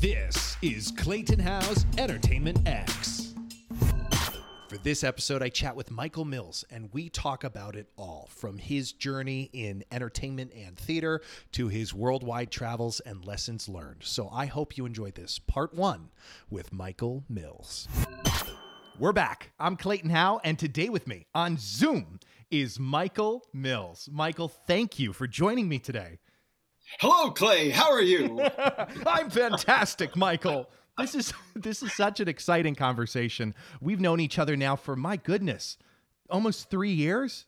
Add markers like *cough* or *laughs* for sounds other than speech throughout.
This is Clayton Howe's Entertainment X. For this episode, I chat with Michael Mills and we talk about it all from his journey in entertainment and theater to his worldwide travels and lessons learned. So I hope you enjoyed this part one with Michael Mills. We're back. I'm Clayton Howe, and today with me on Zoom is Michael Mills. Michael, thank you for joining me today. Hello, Clay. How are you? *laughs* I'm fantastic, Michael. This is this is such an exciting conversation. We've known each other now for my goodness, almost three years.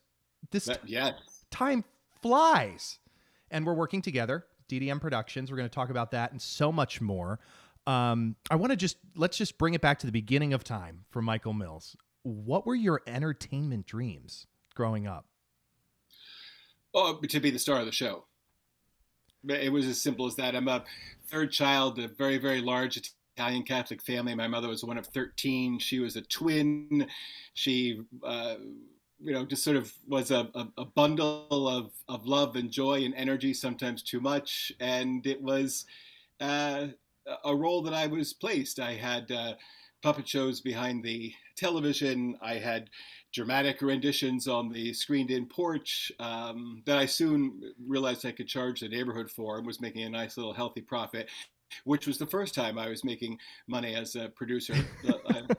This That- yes. time flies, and we're working together. DDM Productions. We're going to talk about that and so much more. Um, I want to just let's just bring it back to the beginning of time for Michael Mills. What were your entertainment dreams growing up? Oh, to be the star of the show. It was as simple as that. I'm a third child, a very, very large Italian Catholic family. My mother was one of 13. She was a twin. She, uh, you know, just sort of was a, a, a bundle of, of love and joy and energy, sometimes too much. And it was uh, a role that I was placed. I had uh, puppet shows behind the television. I had dramatic renditions on the screened-in porch um, that I soon realized I could charge the neighborhood for and was making a nice little healthy profit. Which was the first time I was making money as a producer, *laughs* and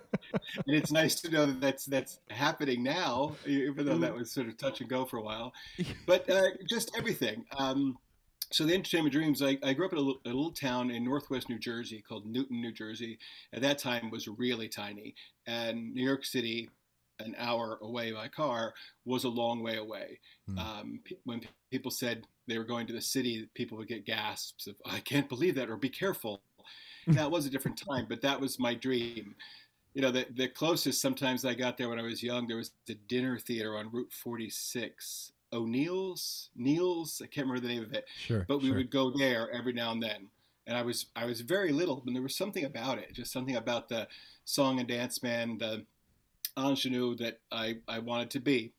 it's nice to know that that's that's happening now, even though that was sort of touch and go for a while. *laughs* But uh, just everything. Um, so the entertainment dreams I, I grew up in a little, a little town in northwest new jersey called newton new jersey. At that time was really tiny. And new york city an hour away by car was a long way away. Hmm. um, pe- when pe- people said they were going to the city people would get gasps of i can't believe that or be careful. That was a different time but that was my dream. You know the, the closest sometimes i got there when i was young there was the dinner theater on route 46 o'neill's neil's i can't remember the name of it Sure, but we would go there every now and then. And i was i was very little but there was something about it just something about the song and dance man the ingenue that i i wanted to be.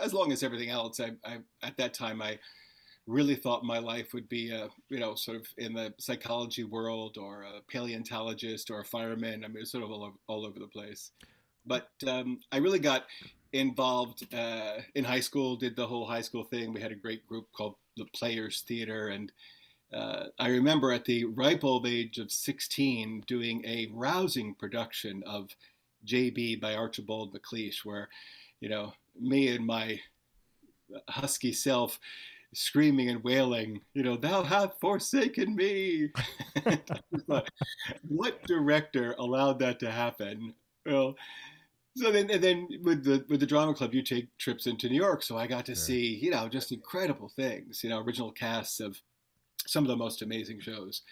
As long as everything else I, I at that time i really thought my life would be a you know sort of in the psychology world or a paleontologist or a fireman. I mean it was sort of all over, all over the place. But um, i really got involved uh, in high school did the whole high school thing we had a great group called the players theater and uh, i remember at the ripe old age of 16 doing a rousing production of jb by archibald macleish where you know me and my husky self screaming and wailing, you know, thou hast forsaken me. *laughs* What director allowed that to happen? Well, so then, and then with the with the drama club, you take trips into New York, so I got to Sure. see, you know, just incredible things. You know, original casts of some of the most amazing shows,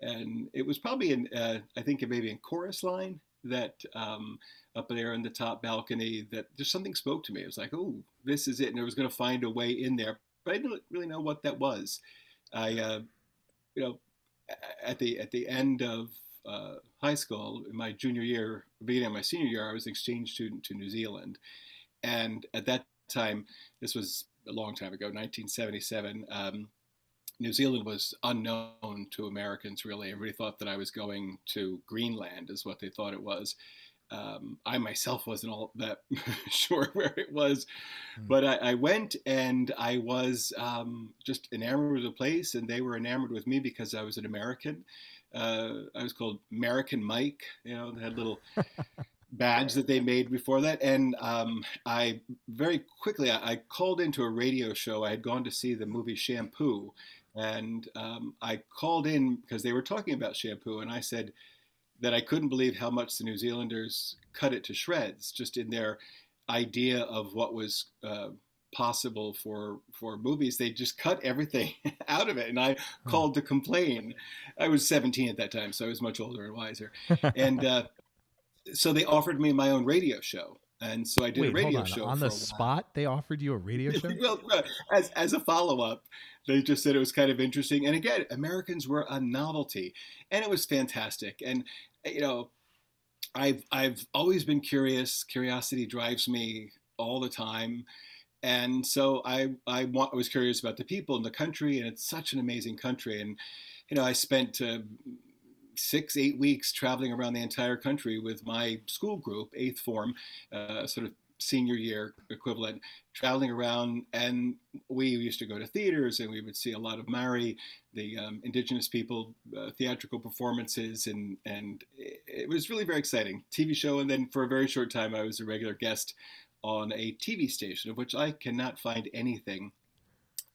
and it was probably in, uh, I think it maybe in Chorus Line that um, up there in the top balcony that just something spoke to me. It was like, oh, this is it, and I was going to find a way in there, but I didn't really know what that was. I, uh, you know, at the at the end of uh, high school, in my junior year, beginning of my senior year, I was an exchange student to New Zealand, and at that time, this was a long time ago, 1977. Um, New Zealand was unknown to Americans, really. Everybody thought that I was going to Greenland, is what they thought it was. Um, I myself wasn't all that *laughs* sure *laughs* where it was, Hmm. but I, I went and I was um, just enamored with the place, and they were enamored with me because I was an American. Uh, I was called American Mike. You know, they had little *laughs* badge that they made before that, and um, I very quickly I, I called into a radio show. I had gone to see the movie Shampoo, and um, I called in because they were talking about shampoo, and I said that I couldn't believe how much the New Zealanders cut it to shreds, just in their idea of what was uh, possible for for movies. They just cut everything *laughs* out of it, and I called to complain. I was 17 at that time, so I was much older and wiser, and uh, so they offered me my own radio show. And so I did Wait, a radio on. show On the spot, they offered you a radio show. *laughs* well, as as a follow up, they just said it was kind of interesting. And again, Americans were a novelty, and it was fantastic. And you know, I've I've always been curious. Curiosity drives me all the time. And so I I, want, I was curious about the people in the country, and it's such an amazing country. And you know, I spent uh, six, eight weeks traveling around the entire country with my school group, eighth form, uh, sort of senior year equivalent, traveling around. And we used to go to theaters and we would see a lot of Maori, the um, indigenous people, uh, theatrical performances. And, and it was really very exciting. TV show. And then for a very short time, I was a regular guest on a TV station, of which I cannot find anything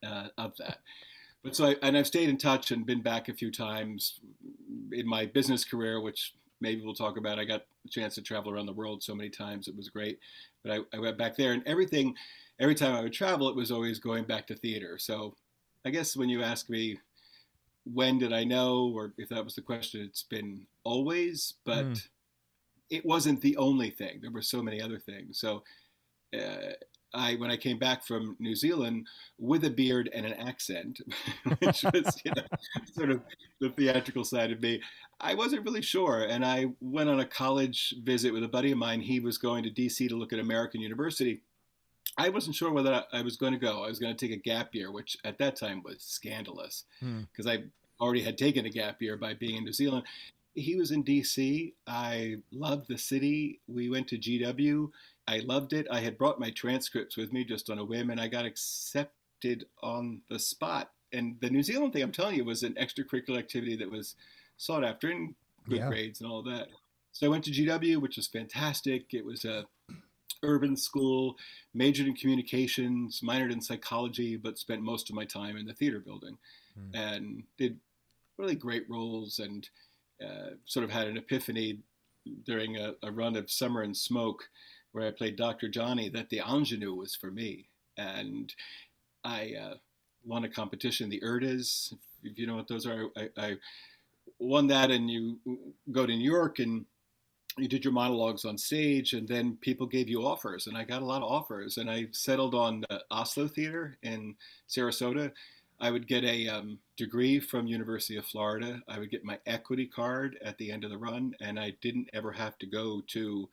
uh, of that. But so, I, and I've stayed in touch and been back a few times in my business career, which maybe we'll talk about. I got a chance to travel around the world so many times; it was great. But I, I went back there, and everything, every time I would travel, it was always going back to theater. So, I guess when you ask me when did I know, or if that was the question, it's been always, but mm. it wasn't the only thing. There were so many other things. So I when I came back from New Zealand with a beard and an accent, *laughs* which *laughs* was you know, sort of the theatrical side of me, I wasn't really sure. And I went on a college visit with a buddy of mine. He was going to DC to look at American University. I wasn't sure whether I was going to go. I was going to take a gap year, which at that time was scandalous because hmm. I already had taken a gap year by being in New Zealand. He was in DC. I loved the city. We went to GW I loved it. I had brought my transcripts with me just on a whim, and I got accepted on the spot. And the New Zealand thing, I'm telling you, was an extracurricular activity that was sought after and good yeah. grades and all that. So I went to GW, which was fantastic. It was a urban school, majored in communications, minored in psychology, but spent most of my time in the theater building, mm. and did really great roles and uh, sort of had an epiphany during a, a run of Summer and Smoke where I played Dr. Johnny, that the ingenue was for me. And I uh, won a competition, the Erdas, if you know what those are. I, I, won that, and you go to New York and you did your monologues on stage, and then people gave you offers, and I got a lot of offers, and I settled on the Asolo Theater in Sarasota. I would get a um, degree from University of Florida. I would get my equity card at the end of the run, and I didn't ever have to go to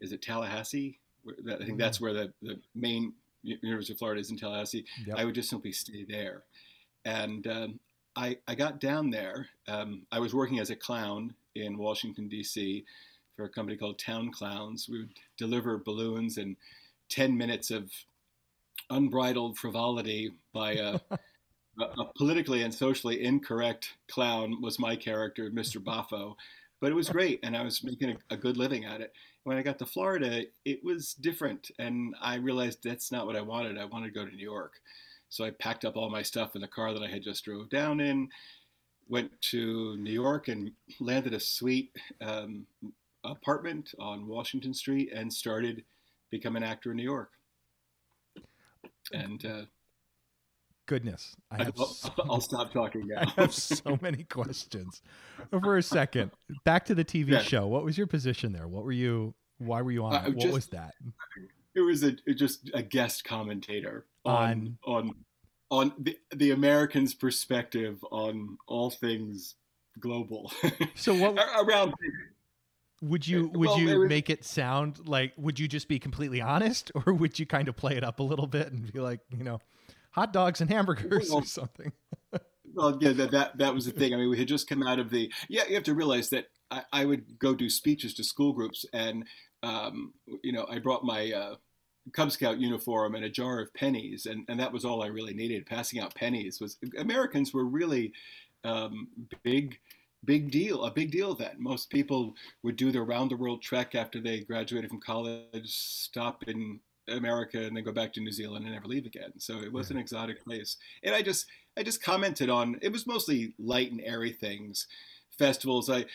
is it Tallahassee? I think that's mm. where the, the main University of Florida is in Tallahassee. Yep. I would just simply stay there. And um, I, I got down there. Um, I was working as a clown in Washington, D.C. for a company called Town Clowns. We would deliver balloons and 10 minutes of unbridled frivolity by *laughs* a, a, politically and socially incorrect clown was my character, Mr. Boffo. But it was great, and I was making a, a good living at it when I got to Florida, it was different. And I realized that's not what I wanted. I wanted to go to New York. So I packed up all my stuff in the car that I had just drove down in, went to New York and landed a sweet um, apartment on Washington Street and started becoming an actor in New York. And uh, goodness, I have I'll, so, I'll stop talking *laughs* now. I have so many questions. For a second, back to the TV yeah. show. What was your position there? What were you? Why were you on? Uh, what just, was that? It was a just a guest commentator on on on, on the the Americans' perspective on all things global. So what *laughs* around? Would you would well, you was, make it sound like? Would you just be completely honest, *laughs* or would you kind of play it up a little bit and be like, you know? Hot dogs and hamburgers well, or something. well, yeah, that, that that was the *laughs* thing. I mean, we had just come out of the. Yeah, you have to realize that I, I would go do speeches to school groups, and um, you know, I brought my. Uh, Cub Scout uniform and a jar of pennies, and, and that was all I really needed. Passing out pennies was Americans were really um, big, big deal, a big deal then. Most people would do their round the world trek after they graduated from college, stop in America and then go back to New Zealand and never leave again. So it was yeah. an exotic place. And I just I just commented on it was mostly light and airy things, festivals. I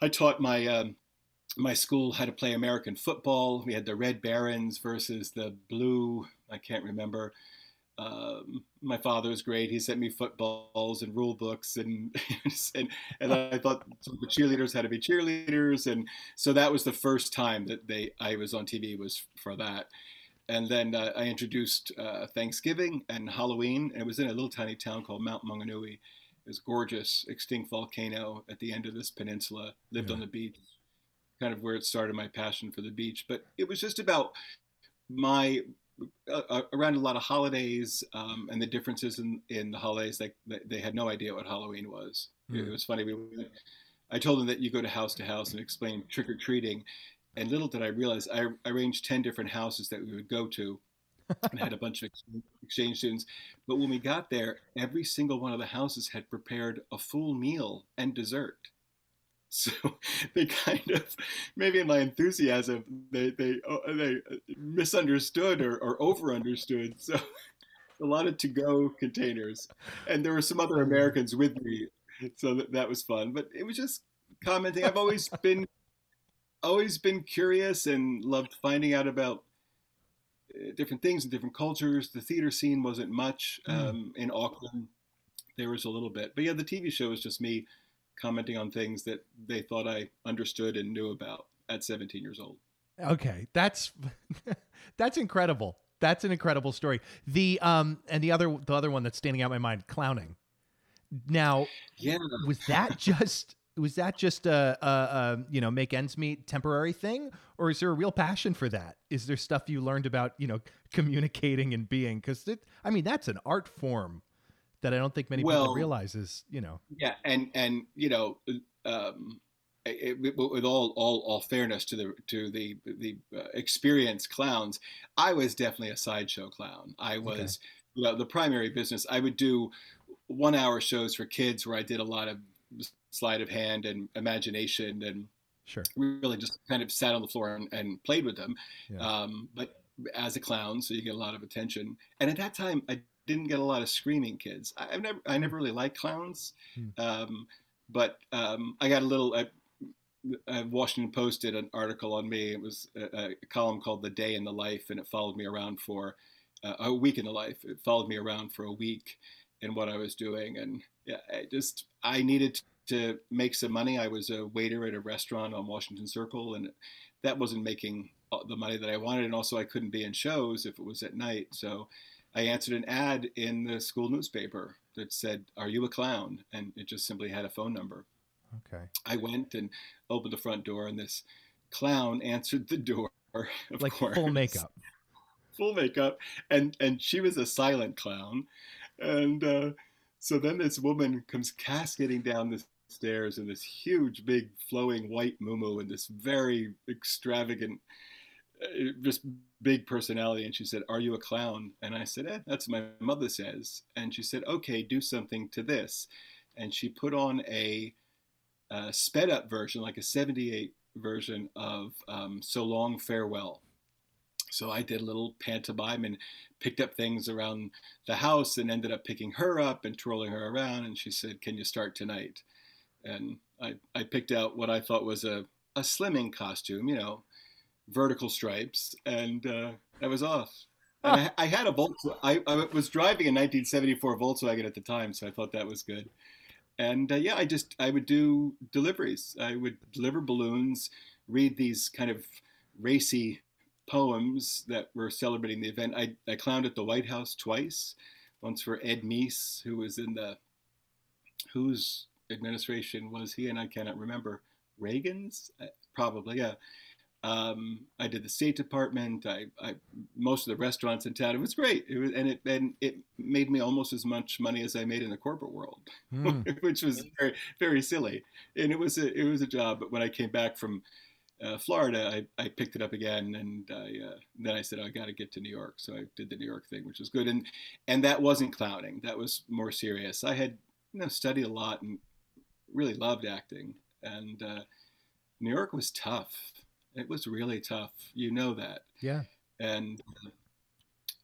I taught my um, my school how to play American football. We had the Red Barons versus the Blue. I can't remember. Um, my father was great. He sent me footballs and rule books, and *laughs* and, and I thought the cheerleaders had to be cheerleaders, and so that was the first time that they I was on TV was for that. And then uh, I introduced uh, Thanksgiving and Halloween, and it was in a little tiny town called Mount Maunganui. It was gorgeous, extinct volcano at the end of this peninsula. Lived yeah. on the beach, kind of where it started my passion for the beach. But it was just about my uh, around a lot of holidays um, and the differences in, in the holidays. Like they, they, had no idea what Halloween was. Mm. It hmm. was funny. We I told them that you go to house to house and explain trick or treating, and little did I realize I arranged ten different houses that we would go to, *laughs* and had a bunch of exchange students. But when we got there, every single one of the houses had prepared a full meal and dessert. So *laughs* they kind of, maybe in my enthusiasm, they they oh, they misunderstood or, or over understood. So *laughs* a lot of to go containers, and there were some other Americans with me, so that, that was fun. But it was just commenting. I've always *laughs* been always been curious and loved finding out about uh, different things and different cultures. The theater scene wasn't much hmm. um, in Auckland. There was a little bit, but yeah, the TV show was just me commenting on things that they thought I understood and knew about at 17 years old. Okay, that's *laughs* that's incredible. That's an incredible story. The um and the other the other one that's standing out in my mind, clowning. Now, yeah, was that *laughs* just was that just a, a, a, you know make ends meet temporary thing or is there a real passion for that is there stuff you learned about you know communicating and being because i mean that's an art form that i don't think many well, people realize is you know yeah and and you know um it, it, with all, all all fairness to the to the the uh, experienced clowns, I was definitely a sideshow clown. I was okay. you know, the primary business. I would do one hour shows for kids where I did a lot of sleight of hand and imagination and sure really just kind of sat on the floor and, and played with them yeah. um, but as a clown so you get a lot of attention and at that time i didn't get a lot of screaming kids i, have never i never really liked clowns hmm. um, but um, i got a little I, I Washington Post did an article on me. It was a, a, column called "The Day in the Life," and it followed me around for uh, a week in the life. It followed me around for a week in what I was doing, and yeah, I just I needed to make some money. I was a waiter at a restaurant on Washington Circle, and that wasn't making the money that I wanted. And also, I couldn't be in shows if it was at night. So I answered an ad in the school newspaper that said, Are you a clown? And it just simply had a phone number. Okay. I went and opened the front door, and this clown answered the door. *laughs* like course. full makeup. full makeup, and and she was a silent clown, and uh, so then this woman comes cascading down the stairs in this huge, big, flowing white muumuu and this very extravagant, just big personality. And she said, Are you a clown? And I said, eh, That's what my mother says. And she said, Okay, do something to this. And she put on a, a sped up version, like a 78 version of um, So Long Farewell. So I did a little pantomime and picked up things around the house and ended up picking her up and twirling her around. And she said, Can you start tonight? and I, I picked out what I thought was a, a slimming costume, you know, vertical stripes, and uh, I was off. And I, I, had a Volkswagen. I, I, was driving a 1974 Volkswagen at the time, so I thought that was good. And uh, yeah, I just I would do deliveries. I would deliver balloons, read these kind of racy poems that were celebrating the event. I, I clowned at the White House twice, once for Ed Meese, who was in the whose administration was he? And I cannot remember. Reagan's, uh, probably, yeah. Um, I did the State Department. I, I, most of the restaurants in town. It was great. It was, and it and it made me almost as much money as I made in the corporate world, mm. *laughs* which was very very silly. And it was a it was a job. But when I came back from uh, Florida, I, I picked it up again, and I, uh, then I said, oh, I got to get to New York. So I did the New York thing, which was good. And and that wasn't clowning. That was more serious. I had you know studied a lot and really loved acting, and uh, New York was tough. It was really tough. You know that. Yeah. And uh,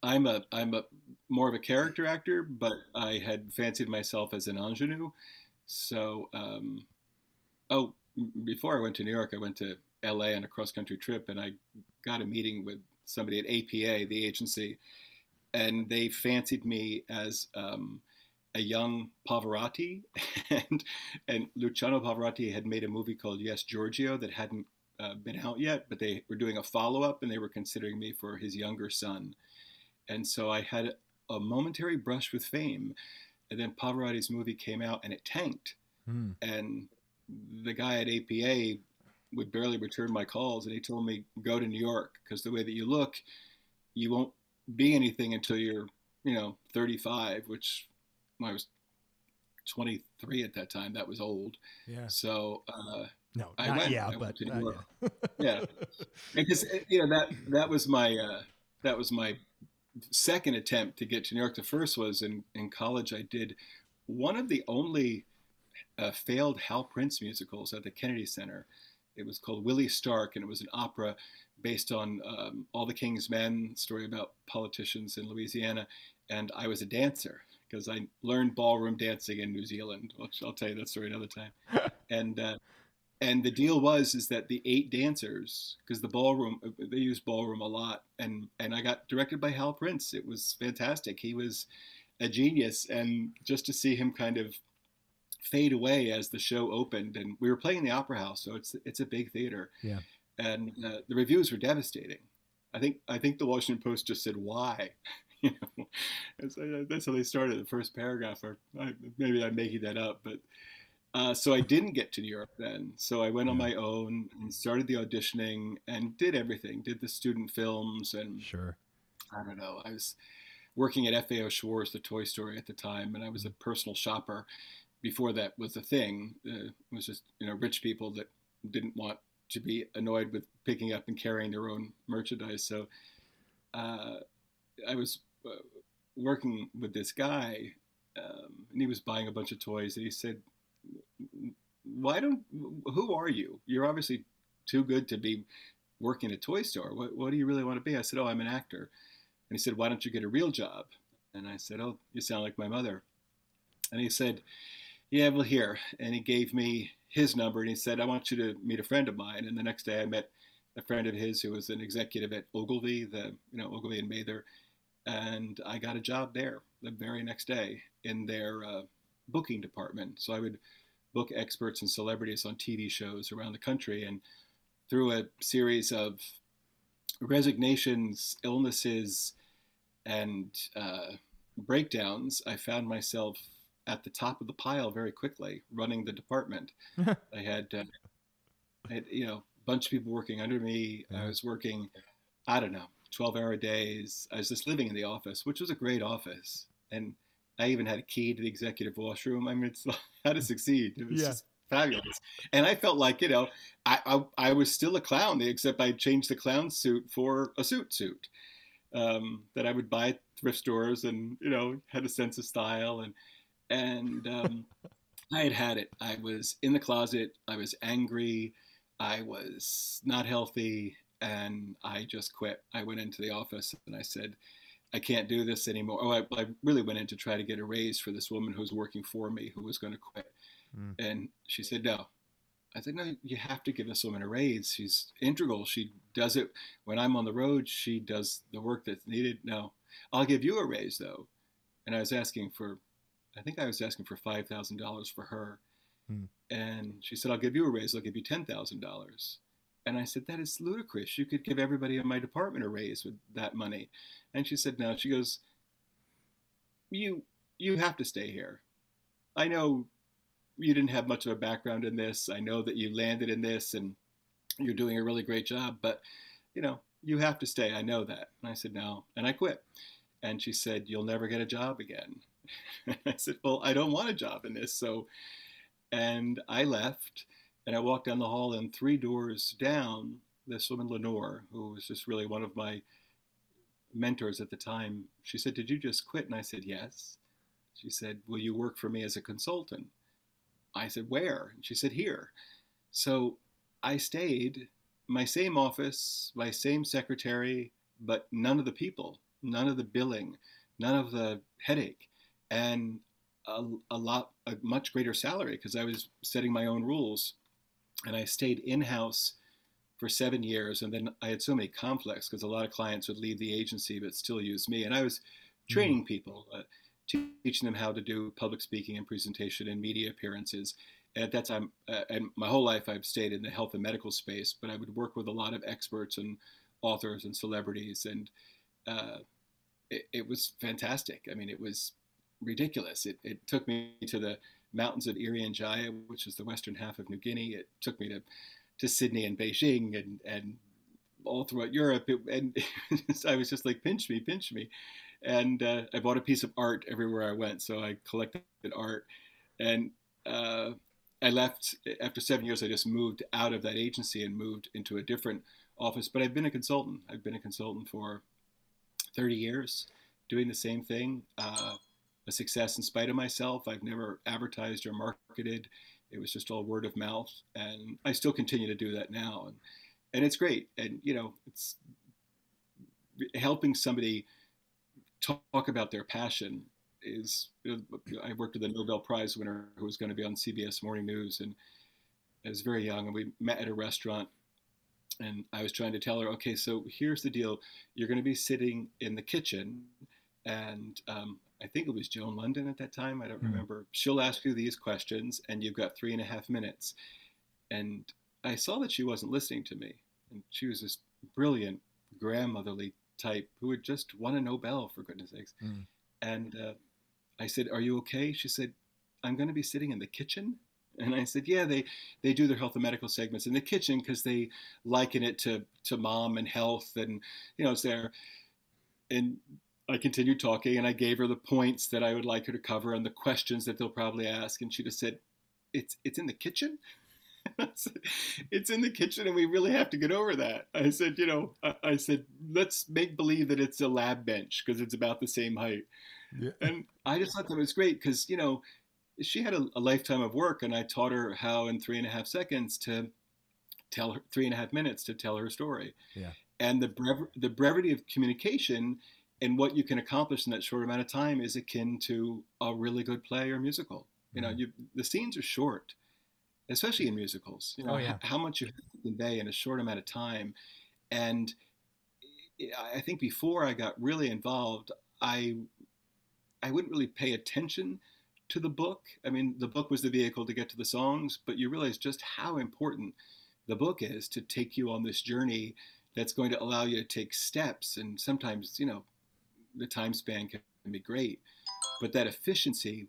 I'm a I'm a more of a character actor, but I had fancied myself as an ingenue. So, um, oh, before I went to New York, I went to L.A. on a cross country trip, and I got a meeting with somebody at APA, the agency, and they fancied me as um, a young Pavarotti, *laughs* and and Luciano Pavarotti had made a movie called Yes Giorgio that hadn't uh, been out yet, but they were doing a follow up, and they were considering me for his younger son, and so I had a momentary brush with fame, and then Pavarotti's movie came out and it tanked, mm. and the guy at APA would barely return my calls, and he told me go to New York because the way that you look, you won't be anything until you're you know 35, which I was 23 at that time. That was old. Yeah. So uh, no, I not went. yeah, I but went uh, *laughs* yeah. yeah, because you know that that was my uh, that was my second attempt to get to New York. The first was in in college. I did one of the only uh, failed Hal Prince musicals at the Kennedy Center. It was called Willie Stark, and it was an opera based on um, All the King's Men, story about politicians in Louisiana. And I was a dancer because I learned ballroom dancing in New Zealand. Which I'll tell you that story another time. *laughs* and uh, and the deal was is that the eight dancers, because the ballroom uh, they use ballroom a lot, and and I got directed by Hal Prince. It was fantastic. He was a genius, and just to see him kind of fade away as the show opened, and we were playing in the Opera House, so it's it's a big theater. Yeah. And uh, the reviews were devastating. I think I think the Washington Post just said why. *laughs* you know, so uh, that's how they started the first paragraph. Or I, maybe I'm making that up, but uh, so I didn't get to New York then. So I went on my own and started the auditioning and did everything. Did the student films and Sure. I don't know. I was working at FAO Schwarz, the toy store at the time, and I was a personal shopper. Before that was a thing. Uh, it was just you know rich people that didn't want to be annoyed with picking up and carrying their own merchandise. So uh, I was uh, working with this guy, um, and he was buying a bunch of toys, and he said, "Why don't? Who are you? You're obviously too good to be working at a toy store. What, what do you really want to be?" I said, "Oh, I'm an actor." And he said, "Why don't you get a real job?" And I said, "Oh, you sound like my mother." And he said, "Yeah, well, here." And he gave me his number, and he said, "I want you to meet a friend of mine." And the next day, I met a friend of his who was an executive at Ogilvy, the you know Ogilvy and Mather, and I got a job there the very next day in their uh, booking department. So I would book experts and celebrities on TV shows around the country, and through a series of resignations, illnesses, and uh, breakdowns, I found myself at the top of the pile very quickly, running the department. *laughs* I had, uh, I had, you know, a bunch of people working under me. I was working, I don't know, 12 hour days. I was just living in the office, which was a great office. And I even had a key to the executive washroom. I mean, it's *laughs* how to succeed. It was Yeah. just fabulous. And I felt like, you know, I, I, I was still a clown, except I changed the clown suit for a suit suit um, that I would buy at thrift stores and, you know, had a sense of style. And, and um, I had had it. I was in the closet. I was angry. I was not healthy. And I just quit. I went into the office and I said, I can't do this anymore. Oh, I, I really went in to try to get a raise for this woman who was working for me who was going to quit. Mm. And she said, no. I said, no, you have to give this woman a raise. She's integral. She does it when I'm on the road. She does the work that's needed. No, I'll give you a raise though. And I was asking for, I think I was asking for $5,000 for her. Hmm. And she said, I'll give you a raise. I'll give you $10,000. And I said, that is ludicrous. You could give everybody in my department a raise with that money. And she said, no. She goes, you, you have to stay here. I know you didn't have much of a background in this. I know that you landed in this and you're doing a really great job, but you know, you have to stay. I know that. And I said, no. And I quit. And she said, you'll never get a job again. *laughs* I said, well, I don't want a job in this. So, and I left and I walked down the hall and three doors down, this woman, Lenore, who was just really one of my mentors at the time, she said, did you just quit? And I said, yes. She said, will you work for me as a consultant? I said, Where? And she said, Here. So I stayed, my same office, my same secretary, but none of the people, none of the billing, none of the headache, and a, a lot, a much greater salary because I was setting my own rules. And I stayed in house for seven years. And then I had so many conflicts because a lot of clients would leave the agency but still use me. And I was training people. Uh, teaching them how to do public speaking and presentation and media appearances. At that time, uh, and my whole life, I've stayed in the health and medical space, but I would work with a lot of experts and authors and celebrities, and uh, it, it, was fantastic. I mean, it was ridiculous. It, it, took me to the mountains of Irian Jaya, which is the western half of New Guinea. It took me to, to Sydney and Beijing and, and all throughout Europe. It, and *laughs* I was just like, pinch me, pinch me and uh, I bought a piece of art everywhere I went. So I collected art. and uh, I left after seven years. I just moved out of that agency and moved into a different office. But I've been a consultant. I've been a consultant for 30 years, doing the same thing. Uh, a success in spite of myself. I've never advertised or marketed. It was just all word of mouth, and I still continue to do that now. And and it's great. And you know, it's helping somebody talk about their passion is I worked with a Nobel Prize winner who was going to be on CBS Morning News, and I was very young, and we met at a restaurant, and I was trying to tell her, okay, so here's the deal: you're going to be sitting in the kitchen, and um, I think it was Joan London at that time. I don't mm remember. She'll ask you these questions, and you've got three and a half minutes. And I saw that she wasn't listening to me, and she was this brilliant grandmotherly type who had just won a Nobel for goodness sakes. Mm. And uh, I said, "Are you okay?" She said, "I'm going to be sitting in the kitchen." And I said, "Yeah, they they do their health and medical segments in the kitchen because they liken it to to mom and health, and you know it's there." And I continued talking, and I gave her the points that I would like her to cover and the questions that they'll probably ask, and she just said, "It's it's in the kitchen." *laughs* it's in the kitchen and we really have to get over that. I said, you know, I, I said, let's make believe that it's a lab bench because it's about the same height. Yeah. And I just thought that was great because, you know, she had a, a, lifetime of work and I taught her how in three and a half seconds to tell her three and a half minutes to tell her story. Yeah. And the brev- the brevity of communication and what you can accomplish in that short amount of time is akin to a really good play or musical. You know, mm-hmm. you, the scenes are short especially in musicals. You know, oh, yeah. how much you have to convey in a short amount of time. And I think before I got really involved, I I wouldn't really pay attention to the book. I mean, the book was the vehicle to get to the songs, but you realize just how important the book is to take you on this journey that's going to allow you to take steps. And sometimes, you know, the time span can be great, but that efficiency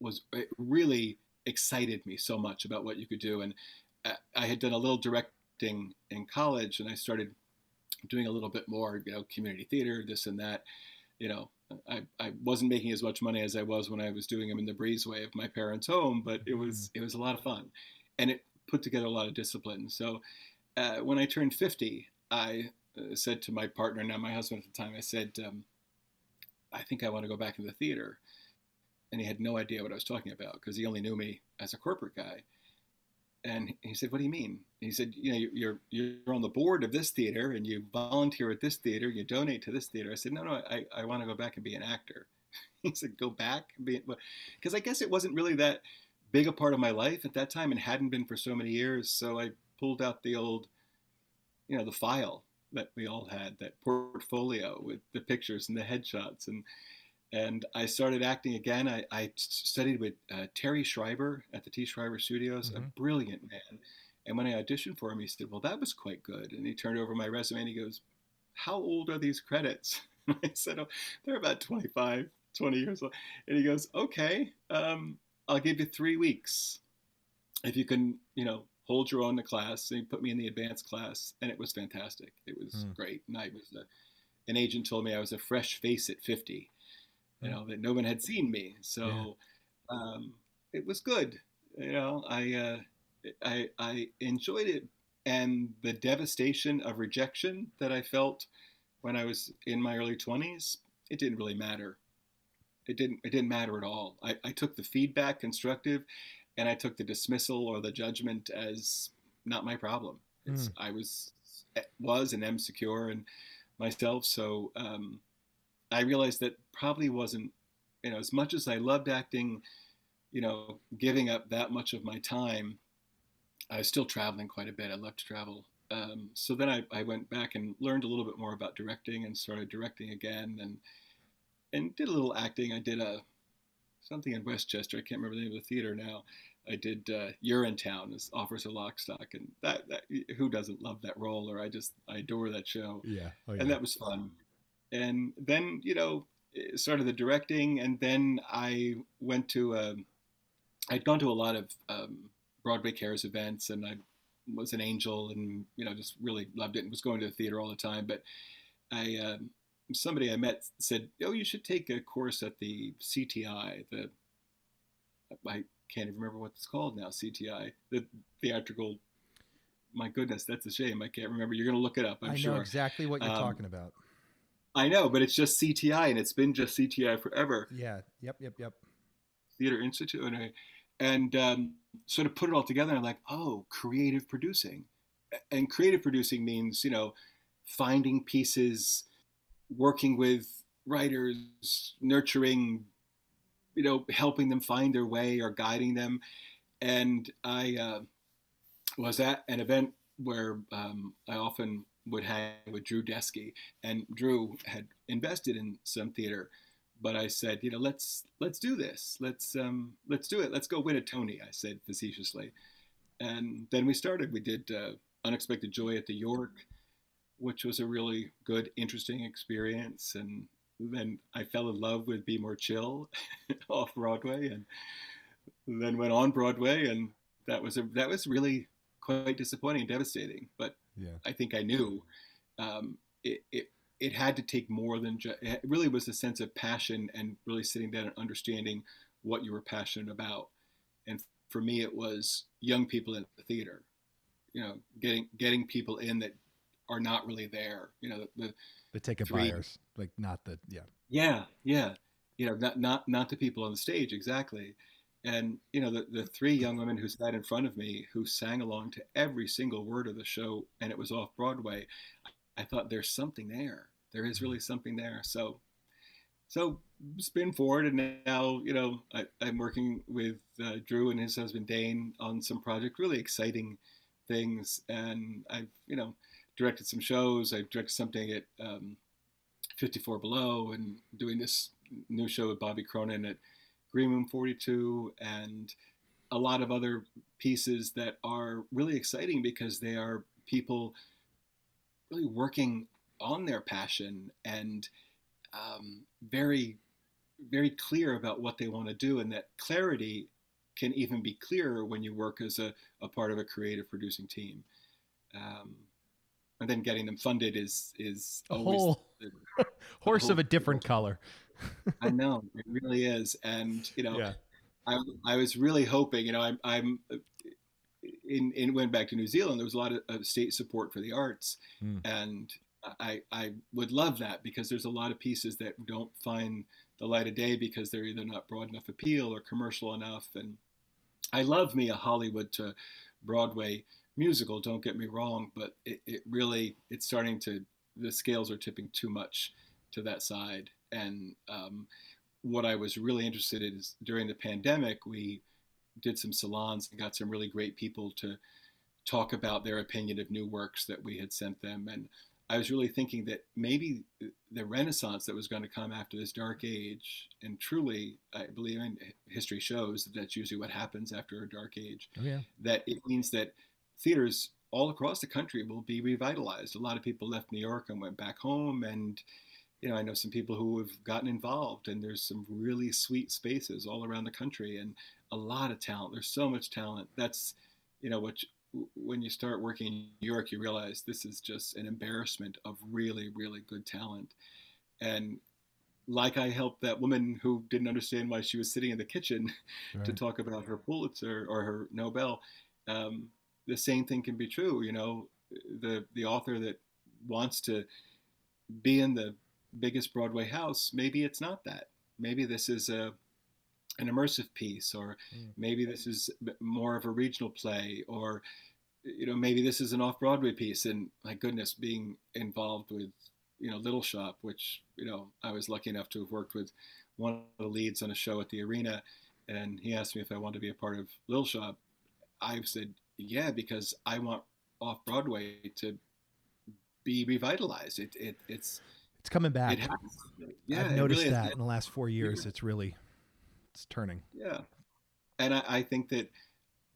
was really excited me so much about what you could do. And I had done a little directing in college, and I started doing a little bit more, you know, community theater, this and that. You know, I, I wasn't making as much money as I was when I was doing them in the breezeway of my parents' home, but it was mm-hmm. it was a lot of fun, and it put together a lot of discipline. So uh, when I turned 50, I uh, said to my partner, now my husband at the time, I said, um, I think I want to go back into the theater and he had no idea what I was talking about because he only knew me as a corporate guy. And he said, "What do you mean?" He said, "You know, you're you're on the board of this theater, and you volunteer at this theater, you donate to this theater." I said, "No, no, I, I want to go back and be an actor." *laughs* he said, "Go back, because I guess it wasn't really that big a part of my life at that time, and hadn't been for so many years. So I pulled out the old, you know, the file that we all had, that portfolio with the pictures and the headshots, and and I started acting again. I, I studied with uh, Terry Schreiber at the T. Schreiber Studios, mm-hmm. a brilliant man. And when I auditioned for him, he said, "Well, that was quite good." And he turned over my resume and he goes, "How old are these credits?" *laughs* I said, "Oh, they're about 25, 20 years old." And he goes, "Okay, um, I'll give you three weeks if you can, you know, hold your own in the class." And he put me in the advanced class, and it was fantastic. It was mm. great. And I was a, an agent told me I was a fresh face at 50 you know that no one had seen me so yeah. um, it was good you know i uh, i i enjoyed it and the devastation of rejection that i felt when i was in my early 20s it didn't really matter it didn't it didn't matter at all i, I took the feedback constructive and i took the dismissal or the judgment as not my problem mm. i was was and am secure in myself so um, I realized that probably wasn't, you know, as much as I loved acting, you know, giving up that much of my time, I was still traveling quite a bit. I love to travel. Um, so then I, I went back and learned a little bit more about directing and started directing again and and did a little acting. I did a something in Westchester. I can't remember the name of the theater now. I did uh, Urinetown as Officer Lockstock, and that, that who doesn't love that role? Or I just I adore that show. Yeah, oh, yeah. and that was fun and then you know started the directing, and then I went to a, um, I'd gone to a lot of um, Broadway Cares events, and I was an angel, and you know just really loved it, and was going to the theater all the time. But I um, somebody I met said, "Oh, you should take a course at the CTI, the I can't even remember what it's called now. CTI, the theatrical. My goodness, that's a shame. I can't remember. You're going to look it up. I'm I know sure. exactly what you're Um, talking about. I know, but it's just CTI, and it's been just CTI forever. Yeah. Yep. Yep. Yep. Theater Institute, and I, and um, sort of put it all together. And I'm like, oh, creative producing, and creative producing means you know finding pieces, working with writers, nurturing, you know, helping them find their way or guiding them. And I uh, was at an event where um, I often would hang with Drew Desky, and Drew had invested in some theater. But I said, you know, let's let's do this. Let's um, let's do it. Let's go win a Tony. I said facetiously, and then we started. We did uh, Unexpected Joy at the York, which was a really good, interesting experience. And then I fell in love with Be More Chill *laughs* off Broadway, and then went on Broadway, and that was a that was really quite disappointing and devastating. But Yeah. I think I knew um, it, it it had to take more than just. It really was a sense of passion and really sitting down and understanding what you were passionate about. And for me, it was young people in the theater. You know, getting getting people in that are not really there. You know, the, The ticket Three. buyers, like not the yeah. yeah, yeah. You know, not not not the people on the stage exactly. And you know, the the three young women who sat in front of me who sang along to every single word of the show, and it was off Broadway. I thought there's something there. There is really something there. So, so spin forward, and now you know I, I'm working with uh, Drew and his husband Dane on some project, really exciting things, and I've you know directed some shows. I've directed something at um, 54 Below and doing this new show with Bobby Cronin at Green Room 42 and a lot of other pieces that are really exciting because they are people really working on their passion and um, very, very clear about what they want to do. And that clarity can even be clearer when you work as a, a part of a creative producing team. Um, and then getting them funded is is A always whole *laughs* horse of a different color. *laughs* I know it really is, and you know, Yeah. I, I was really hoping, you know, I'm, I'm in, in went back to New Zealand. There was a lot of, of state support for the arts, Mm. and I, I would love that because there's a lot of pieces that don't find the light of day because they're either not broad enough appeal or commercial enough. And I love me a Hollywood to Broadway musical. Don't get me wrong, but it, it really it's starting to the scales are tipping too much to that side. And um, what I was really interested in is during the pandemic, we did some salons and got some really great people to talk about their opinion of new works that we had sent them. And I was really thinking that maybe the renaissance that was going to come after this dark age, and truly, I believe in history shows that that's usually what happens after a dark age, Oh yeah. that it means that theaters all across the country will be revitalized. A lot of people left New York and went back home, and you know, I know some people who have gotten involved, and there's some really sweet spaces all around the country, and a lot of talent. There's so much talent. That's, you know, what when you start working in New York, you realize this is just an embarrassment of really, really good talent. And like I helped that woman who didn't understand why she was sitting in the kitchen *laughs* to talk about her Pulitzer or her Nobel, um, the same thing can be true. You know, the the author that wants to be in the biggest Broadway house, maybe it's not that. Maybe this is a an immersive piece, or Mm. maybe this is more of a regional play, or you know, maybe this is an off Broadway piece. And my goodness, being involved with you know Little Shop, which you know I was lucky enough to have worked with one of the leads on a show at the arena, and he asked me if I wanted to be a part of Little Shop. I've said yeah because I want off Broadway to be revitalized. It, it it's It's coming back. it. Yeah, I've noticed really that in the last four years. It's really it's turning. Yeah, and I, I think that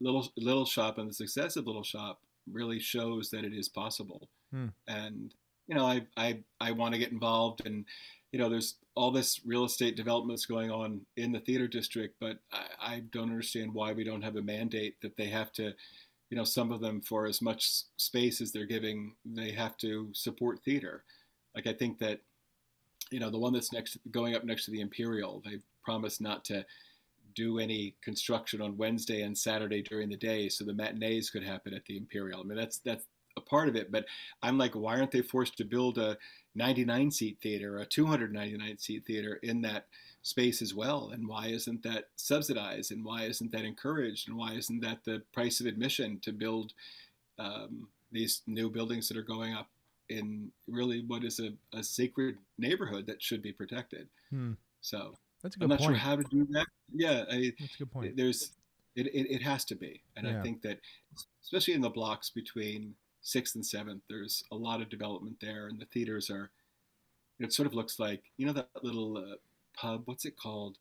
little Little Shop and the success of Little Shop really shows that it is possible. Hmm. And you know, I I I want to get involved, and you know, there's all this real estate developments going on in the theater district, but I, I don't understand why we don't have a mandate that they have to. You know, some of them for as much space as they're giving, they have to support theater. Like I think that, you know, the one that's next going up next to the Imperial, they promised not to do any construction on Wednesday and Saturday during the day so the matinees could happen at the Imperial. I mean, that's that's a part of it, but I'm like, why aren't they forced to build a 99 seat theater, a 299 seat theater in that space as well? And why isn't that subsidized? And why isn't that encouraged? And why isn't that the price of admission to build um, these new buildings that are going up in really what is a, a sacred neighborhood that should be protected? Hmm. So that's a good I'm not point. sure how to do that. Yeah, I, that's a good point. There's it, it, it has to be, and Yeah. I think that especially in the blocks between sixth and seventh, there's a lot of development there, and the theaters are. It sort of looks like you know that little uh, pub. What's it called?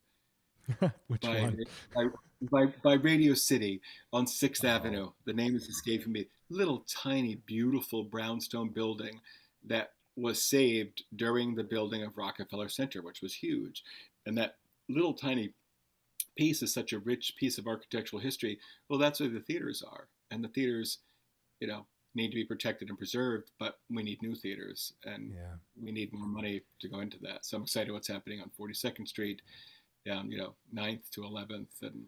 *laughs* Which by, one? by, by, by Radio City on 6th Oh. Avenue. The name is escaping me. Little tiny, beautiful brownstone building that was saved during the building of Rockefeller Center, which was huge. And that little tiny piece is such a rich piece of architectural history. Well, that's where the theaters are. And the theaters, you know, need to be protected and preserved, but we need new theaters and Yeah. we need more money to go into that. So I'm excited what's happening on 42nd Street, down you know 9th to 11th, and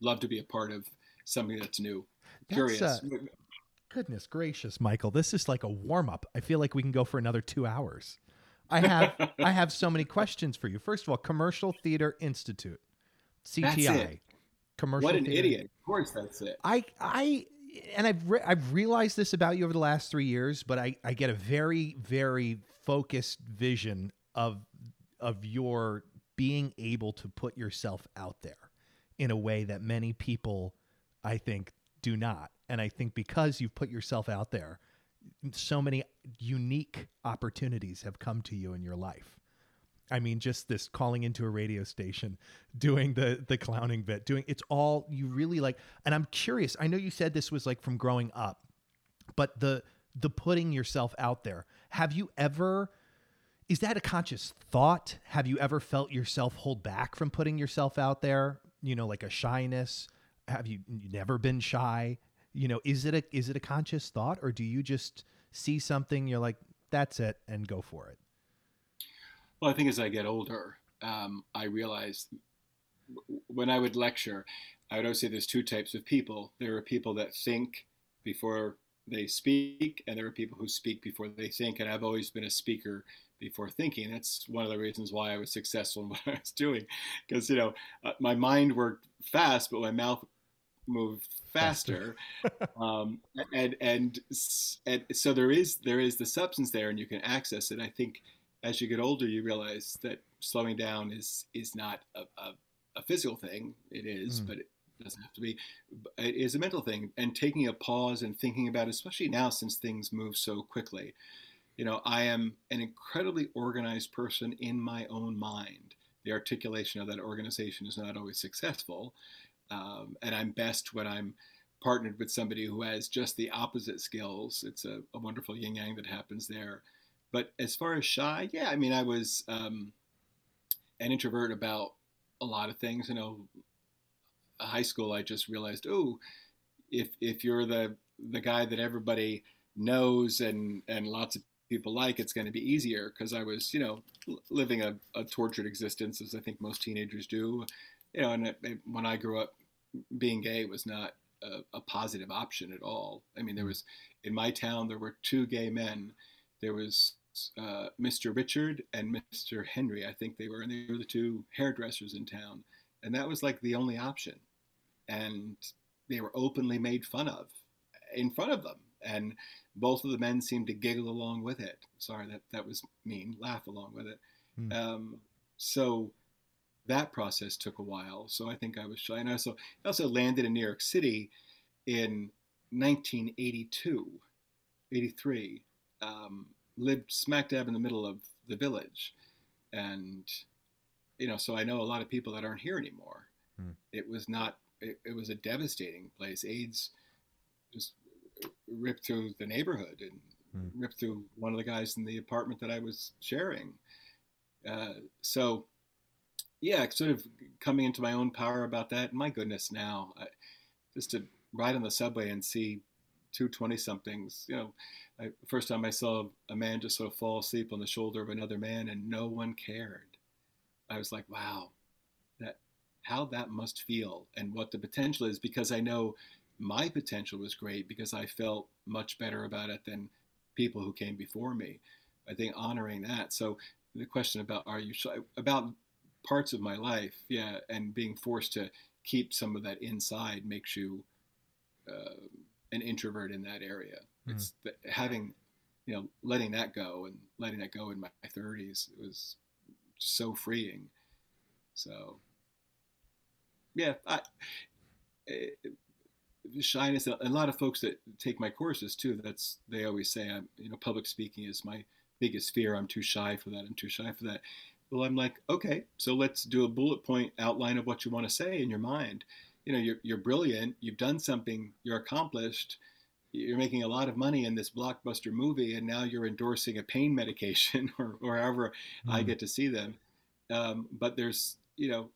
love to be a part of something that's new. That's, Curious. uh, Goodness gracious, Michael, this is like a warm up. I feel like we can go for another two hours. I have *laughs* I have so many questions for you. First of all, Commercial Theater Institute, CTI. Commercial. what an Theater- idiot! Of course, that's it. I I and I've re- I've realized this about you over the last three years, but I I get a very very focused vision of of your being able to put yourself out there in a way that many people I think do not. And I think because you've put yourself out there, so many unique opportunities have come to you in your life. I mean, just this calling into a radio station, doing the the clowning bit, doing it's all you really like. And I'm curious. I know you said this was like from growing up, but the the putting yourself out there. Have you ever? Is that a conscious thought? Have you ever felt yourself hold back from putting yourself out there? You know, like a shyness. Have you, never been shy? You know, is it a is it a conscious thought, or do you just see something you're like, that's it, and go for it? Well, I think as I get older, um, I realize when I would lecture, I would always say there's two types of people. There are people that think before they speak, and there are people who speak before they think. And I've always been a speaker before thinking. That's one of the reasons why I was successful in *laughs* what I was doing, because you know uh, my mind worked fast, but my mouth moved faster. *laughs* um, and, and and so there is there is the substance there, and you can access it. I think as you get older, you realize that slowing down is is not a, a, a physical thing. It is, Mm. but it doesn't have to be. It is a mental thing, and taking a pause and thinking about, it, especially now since things move so quickly. You know, I am an incredibly organized person in my own mind. The articulation of that organization is not always successful, um, and I'm best when I'm partnered with somebody who has just the opposite skills. It's a, a wonderful yin yang that happens there. But as far as shy, yeah, I mean, I was um, an introvert about a lot of things. You know, high school, I just realized, oh, if if you're the the guy that everybody knows and and lots of people like, it's going to be easier because I was, you know, living a, a tortured existence as I think most teenagers do. You know, and it, when I grew up, being gay was not a, a positive option at all. I mean, there was in my town there were two gay men. There was uh, Mr. Richard and Mr. Henry. I think they were, and they were the two hairdressers in town, and that was like the only option. And they were openly made fun of in front of them, and both of the men seemed to giggle along with it. Sorry, that that was mean. Laugh along with it. Hmm. Um, so that process took a while. So I think I was shy, and I also I also landed in New York City in 1982, 83. Um, lived smack dab in the middle of the village, and you know, so I know a lot of people that aren't here anymore. Hmm. It was not. It, it was a devastating place. AIDS just ripped through the neighborhood and Hmm. ripped through one of the guys in the apartment that I was sharing. Uh, so, yeah, sort of coming into my own power about that. My goodness, now I, just to ride on the subway and see two 20 somethings, you know, I, first time I saw a man just sort of fall asleep on the shoulder of another man and no one cared. I was like, wow, that how that must feel and what the potential is because I know my potential was great because I felt much better about it than people who came before me. I think honoring that. So the question about are you shy about parts of my life, yeah, and being forced to keep some of that inside makes you uh, an introvert in that area. Mm-hmm. It's the, having, you know, letting that go and letting that go in my 30s was so freeing. So, yeah, I, it, eh, shyness. A lot of folks that take my courses too. That's they always say I'm, you know, public speaking is my biggest fear. I'm too shy for that. I'm too shy for that. Well, I'm like, okay, so let's do a bullet point outline of what you want to say in your mind. You know, you're, you're brilliant. You've done something. You're accomplished. You're making a lot of money in this blockbuster movie, and now you're endorsing a pain medication, *laughs* or, or however mm. I get to see them. Um, but there's, you know,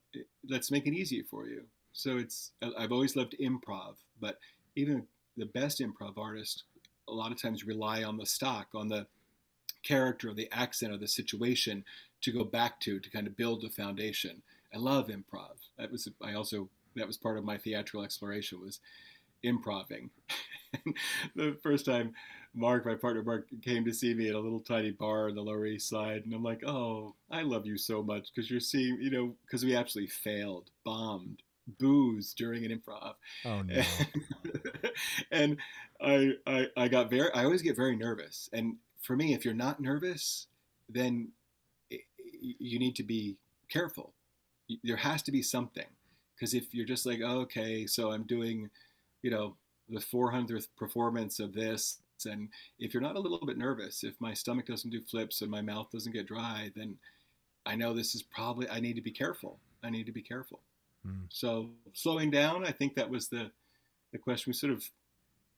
let's make it easy for you. So it's, I've always loved improv, but even the best improv artists a lot of times rely on the stock, on the character or the accent or the situation to go back to to kind of build a foundation. I love improv. That was I also that was part of my theatrical exploration was improving. *laughs* the first time Mark, my partner Mark, came to see me at a little tiny bar on the Lower East Side, and I'm like, "Oh, I love you so much because you're seeing, you know, because we absolutely failed, bombed, booze during an improv. Oh *laughs* no! and I, I, I got very, I always get very nervous, and for me, if you're not nervous, then you need to be careful. There has to be something. Because if you're just like, oh, okay, so I'm doing, you know, the 400th performance of this, and if you're not a little bit nervous, if my stomach doesn't do flips and my mouth doesn't get dry, then I know this is probably, I need to be careful. I need to be careful. Mm. So slowing down, I think that was the, the question. We sort of,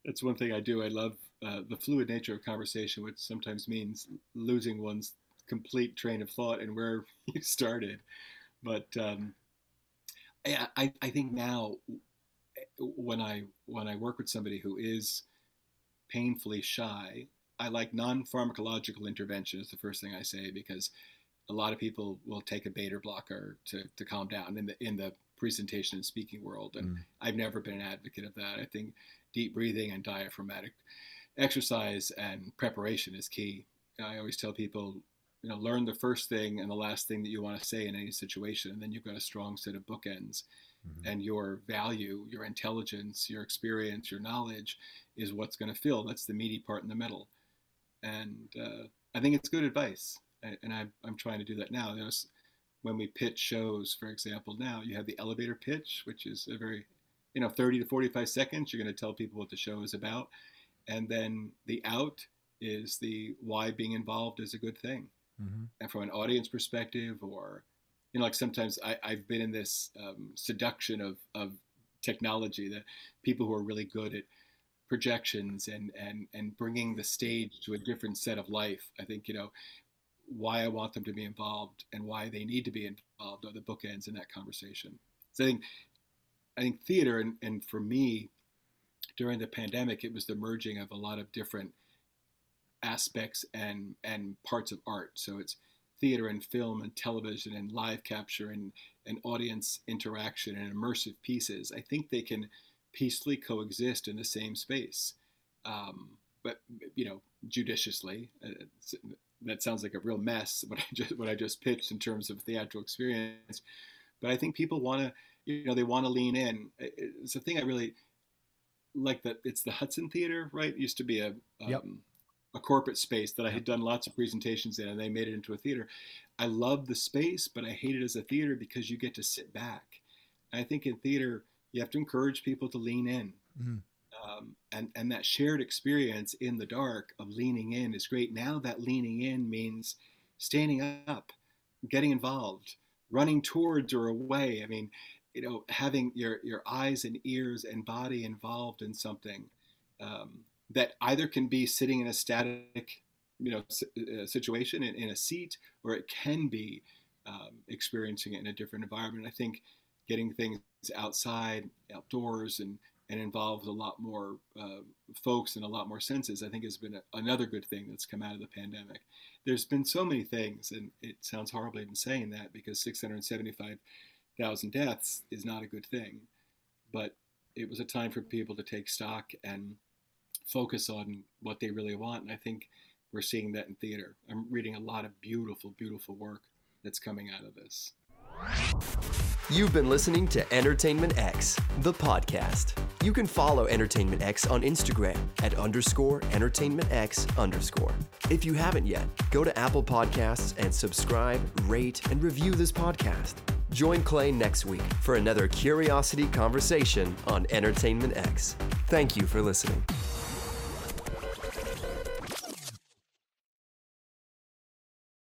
that's one thing I do. I love uh, the fluid nature of conversation, which sometimes means losing one's complete train of thought and where *laughs* you started. But um, I, I think now when I when I work with somebody who is painfully shy, I like non-pharmacological intervention is the first thing I say because a lot of people will take a beta blocker to, to calm down in the in the presentation and speaking world, and mm. I've never been an advocate of that. I think deep breathing and diaphragmatic exercise and preparation is key. I always tell people you know, learn the first thing and the last thing that you want to say in any situation, and then you've got a strong set of bookends. Mm-hmm. And your value, your intelligence, your experience, your knowledge is what's going to fill. That's the meaty part in the middle. And uh, I think it's good advice. And I, I'm trying to do that now. There's, when we pitch shows, for example, now you have the elevator pitch, which is a very, you know, 30 to 45 seconds. You're going to tell people what the show is about. And then the out is the why being involved is a good thing mm-hmm. and from an audience perspective, or you know, like sometimes I, have been in this um, seduction of of technology that people who are really good at projections and and and bringing the stage to a different set of life. I think you know why I want them to be involved and why they need to be involved are the bookends in that conversation. So I think I think theater and, and for me during the pandemic it was the merging of a lot of different aspects and and parts of art. So it's theater and film and television and live capture and, and audience interaction and immersive pieces. I think they can peacefully coexist in the same space, um, but you know, judiciously. Uh, that sounds like a real mess. *laughs* What I just what I just pitched in terms of theatrical experience, but I think people want to, you know, they want to lean in. It's a thing I really like. That it's the Hudson Theater, right? It used to be a um, yep a corporate space that I had done lots of presentations in, and they made it into a theater. I love the space, but I hate it as a theater because you get to sit back. And I think in theater, you have to encourage people to lean in. Mm-hmm. Um, and, and that shared experience in the dark of leaning in is great. Now that leaning in means standing up, getting involved, running towards or away. I mean, you know, having your, your eyes and ears and body involved in something. Um, that either can be sitting in a static you know uh, situation in, in, a seat or it can be um, experiencing it in a different environment i think getting things outside outdoors and and involves a lot more uh, folks and a lot more senses i think has been a, another good thing that's come out of the pandemic there's been so many things and it sounds horrible even saying that because 675 thousand deaths is not a good thing. But it was a time for people to take stock and focus on what they really want. And I think we're seeing that in theater. I'm reading a lot of beautiful, beautiful work that's coming out of this. You've been listening to Entertainment X, the podcast. You can follow Entertainment X on Instagram at underscore Entertainment X underscore. If you haven't yet, go to Apple Podcasts and subscribe, rate, and review this podcast. Join Clay next week for another curiosity conversation on Entertainment X. Thank you for listening.